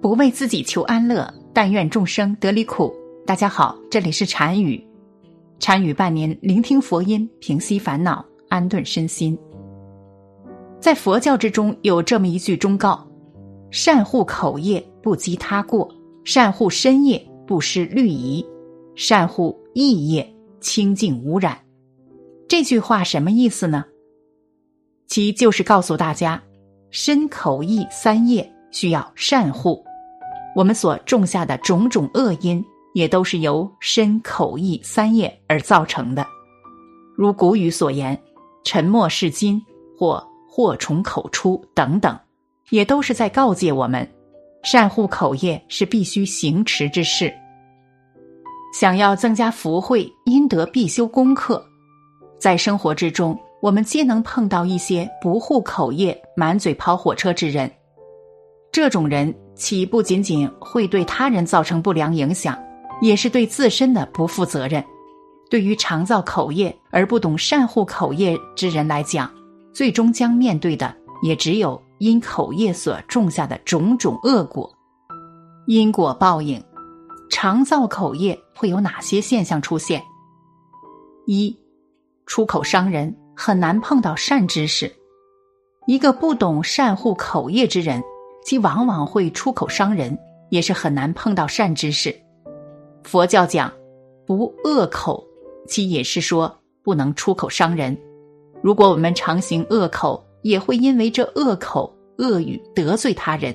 不为自己求安乐，但愿众生得离苦。大家好，这里是禅语，禅语伴您聆听佛音，平息烦恼，安顿身心。在佛教之中，有这么一句忠告：善护口业，不积他过；善护身业，不失律仪；善护意业，清净无染。这句话什么意思呢？其就是告诉大家，身口意三业需要善护。我们所种下的种种恶因，也都是由身口意三业而造成的。如古语所言：“沉默是金”或“祸从口出”等等，也都是在告诫我们，善护口业是必须行持之事。想要增加福慧，应得必修功课。在生活之中，我们皆能碰到一些不护口业、满嘴跑火车之人。这种人。其不仅仅会对他人造成不良影响，也是对自身的不负责任。对于常造口业而不懂善护口业之人来讲，最终将面对的也只有因口业所种下的种种恶果。因果报应，常造口业会有哪些现象出现？一，出口伤人，很难碰到善知识。一个不懂善护口业之人。其往往会出口伤人，也是很难碰到善知识。佛教讲不恶口，其也是说不能出口伤人。如果我们常行恶口，也会因为这恶口恶语得罪他人，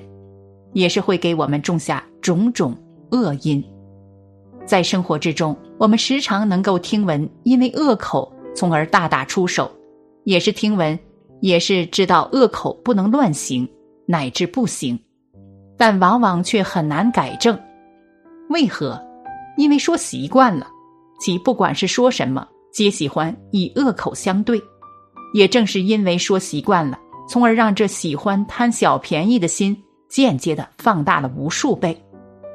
也是会给我们种下种种恶因。在生活之中，我们时常能够听闻因为恶口，从而大打出手，也是听闻，也是知道恶口不能乱行。乃至不行，但往往却很难改正。为何？因为说习惯了，即不管是说什么，皆喜欢以恶口相对。也正是因为说习惯了，从而让这喜欢贪小便宜的心间接的放大了无数倍，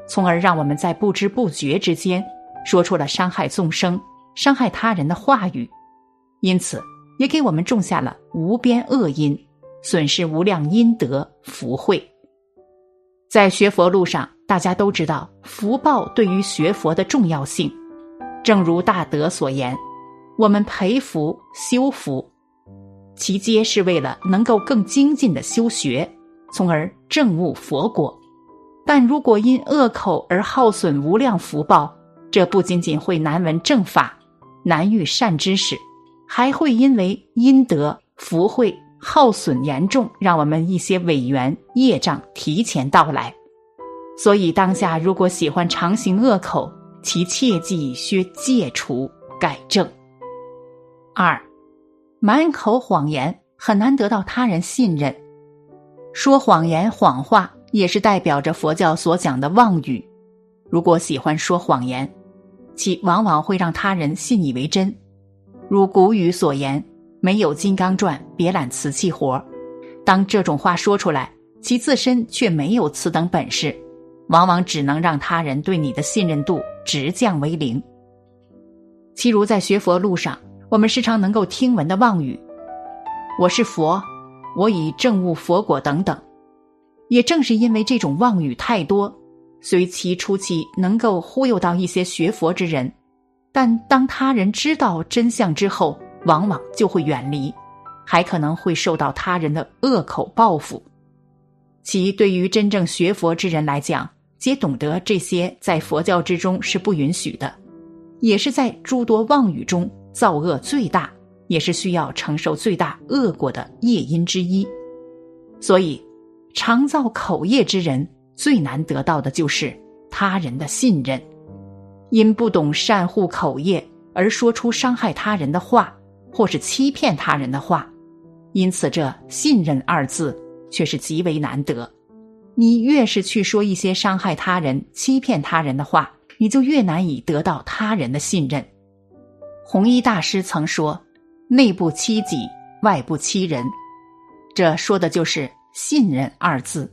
从而让我们在不知不觉之间说出了伤害众生、伤害他人的话语，因此也给我们种下了无边恶因。损失无量阴德福慧，在学佛路上，大家都知道福报对于学佛的重要性。正如大德所言：“我们培福修福，其皆是为了能够更精进的修学，从而证悟佛果。但如果因恶口而耗损无量福报，这不仅仅会难闻正法，难遇善知识，还会因为阴德福慧。”耗损严重，让我们一些委员业障提前到来。所以当下如果喜欢常行恶口，其切记需戒除改正。二，满口谎言很难得到他人信任。说谎言、谎话也是代表着佛教所讲的妄语。如果喜欢说谎言，其往往会让他人信以为真。如古语所言。没有金刚钻，别揽瓷器活。当这种话说出来，其自身却没有此等本事，往往只能让他人对你的信任度直降为零。譬如在学佛路上，我们时常能够听闻的妄语：“我是佛，我已证悟佛果”等等。也正是因为这种妄语太多，虽其初期能够忽悠到一些学佛之人，但当他人知道真相之后，往往就会远离，还可能会受到他人的恶口报复。其对于真正学佛之人来讲，皆懂得这些在佛教之中是不允许的，也是在诸多妄语中造恶最大，也是需要承受最大恶果的业因之一。所以，常造口业之人最难得到的就是他人的信任，因不懂善护口业而说出伤害他人的话。或是欺骗他人的话，因此这信任二字却是极为难得。你越是去说一些伤害他人、欺骗他人的话，你就越难以得到他人的信任。弘一大师曾说：“内不欺己，外不欺人。”这说的就是信任二字。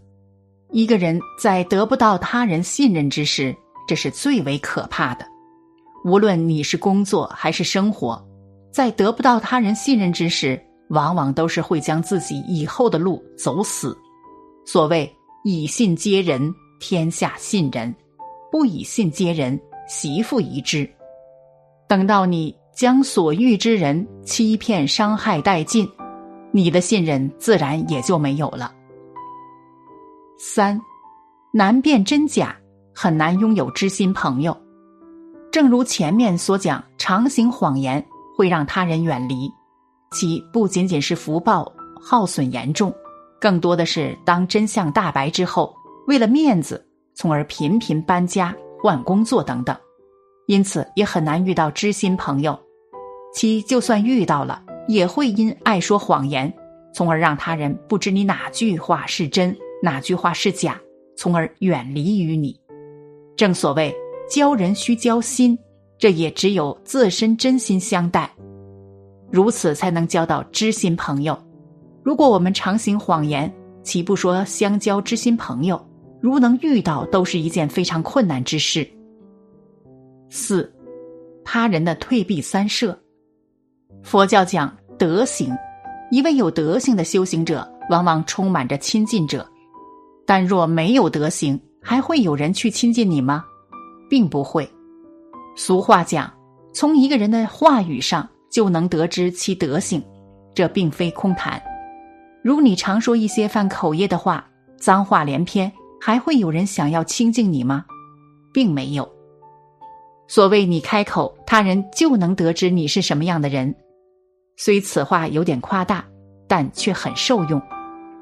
一个人在得不到他人信任之时，这是最为可怕的。无论你是工作还是生活。在得不到他人信任之时，往往都是会将自己以后的路走死。所谓以信接人，天下信人，不以信接人，媳妇疑之。等到你将所遇之人欺骗伤害殆尽，你的信任自然也就没有了。三，难辨真假，很难拥有知心朋友。正如前面所讲，常行谎言会让他人远离，其不仅仅是福报耗损严重，更多的是当真相大白之后，为了面子，从而频频搬家、换工作等等，因此也很难遇到知心朋友。其就算遇到了，也会因爱说谎言，从而让他人不知你哪句话是真，哪句话是假，从而远离于你。正所谓。交人需交心，这也只有自身真心相待，如此才能交到知心朋友。如果我们常行谎言，岂不说相交知心朋友，如能遇到，都是一件非常困难之事。四，他人的退避三舍。佛教讲德行，一位有德行的修行者，往往充满着亲近者；但若没有德行，还会有人去亲近你吗？并不会。俗话讲，从一个人的话语上就能得知其德行，这并非空谈。如你常说一些犯口业的话，脏话连篇，还会有人想要亲近你吗？并没有。所谓你开口，他人就能得知你是什么样的人。虽此话有点夸大，但却很受用。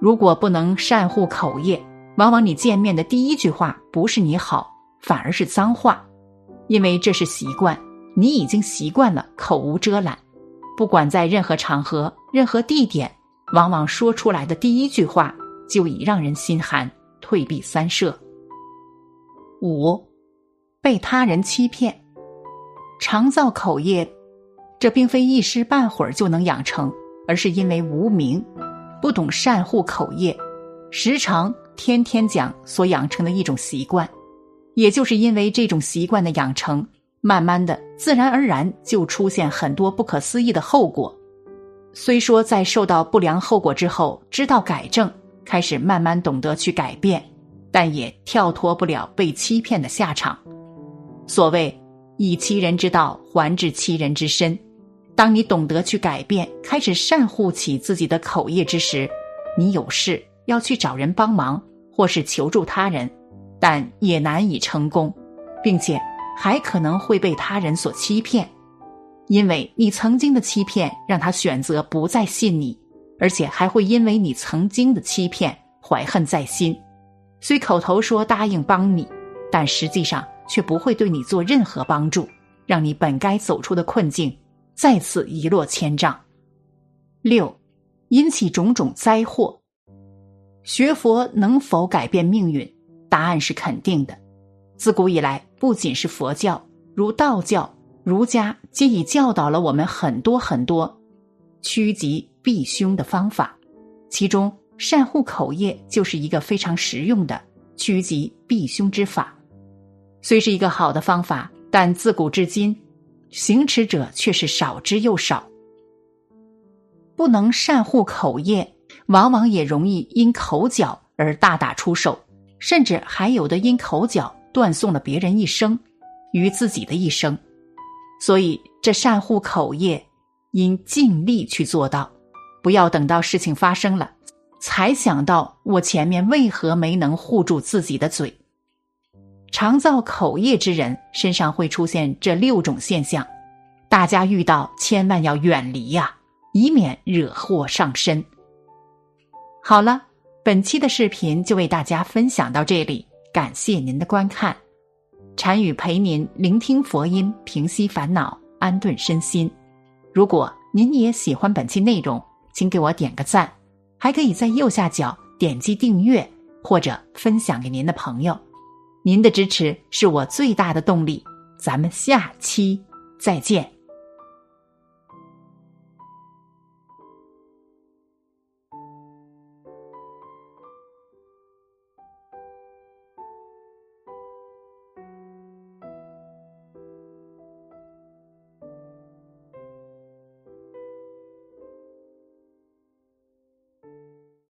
如果不能善护口业，往往你见面的第一句话不是你好。反而是脏话，因为这是习惯，你已经习惯了口无遮拦，不管在任何场合、任何地点，往往说出来的第一句话就已让人心寒，退避三舍。五，被他人欺骗，常造口业，这并非一时半会儿就能养成，而是因为无名，不懂善护口业，时常天天讲所养成的一种习惯。也就是因为这种习惯的养成，慢慢的，自然而然就出现很多不可思议的后果。虽说在受到不良后果之后，知道改正，开始慢慢懂得去改变，但也跳脱不了被欺骗的下场。所谓以其人之道还治其人之身，当你懂得去改变，开始善护起自己的口业之时，你有事要去找人帮忙，或是求助他人。但也难以成功，并且还可能会被他人所欺骗，因为你曾经的欺骗让他选择不再信你，而且还会因为你曾经的欺骗怀恨在心。虽口头说答应帮你，但实际上却不会对你做任何帮助，让你本该走出的困境再次一落千丈。六，引起种种灾祸。学佛能否改变命运？答案是肯定的。自古以来，不仅是佛教，如道教、儒家，皆已教导了我们很多很多趋吉避凶的方法。其中，善护口业就是一个非常实用的趋吉避凶之法。虽是一个好的方法，但自古至今，行持者却是少之又少。不能善护口业，往往也容易因口角而大打出手。甚至还有的因口角断送了别人一生，与自己的一生，所以这善护口业，应尽力去做到，不要等到事情发生了，才想到我前面为何没能护住自己的嘴。常造口业之人身上会出现这六种现象，大家遇到千万要远离呀，以免惹祸上身。好了。本期的视频就为大家分享到这里，感谢您的观看。禅语陪您聆听佛音，平息烦恼，安顿身心。如果您也喜欢本期内容，请给我点个赞，还可以在右下角点击订阅或者分享给您的朋友。您的支持是我最大的动力。咱们下期再见。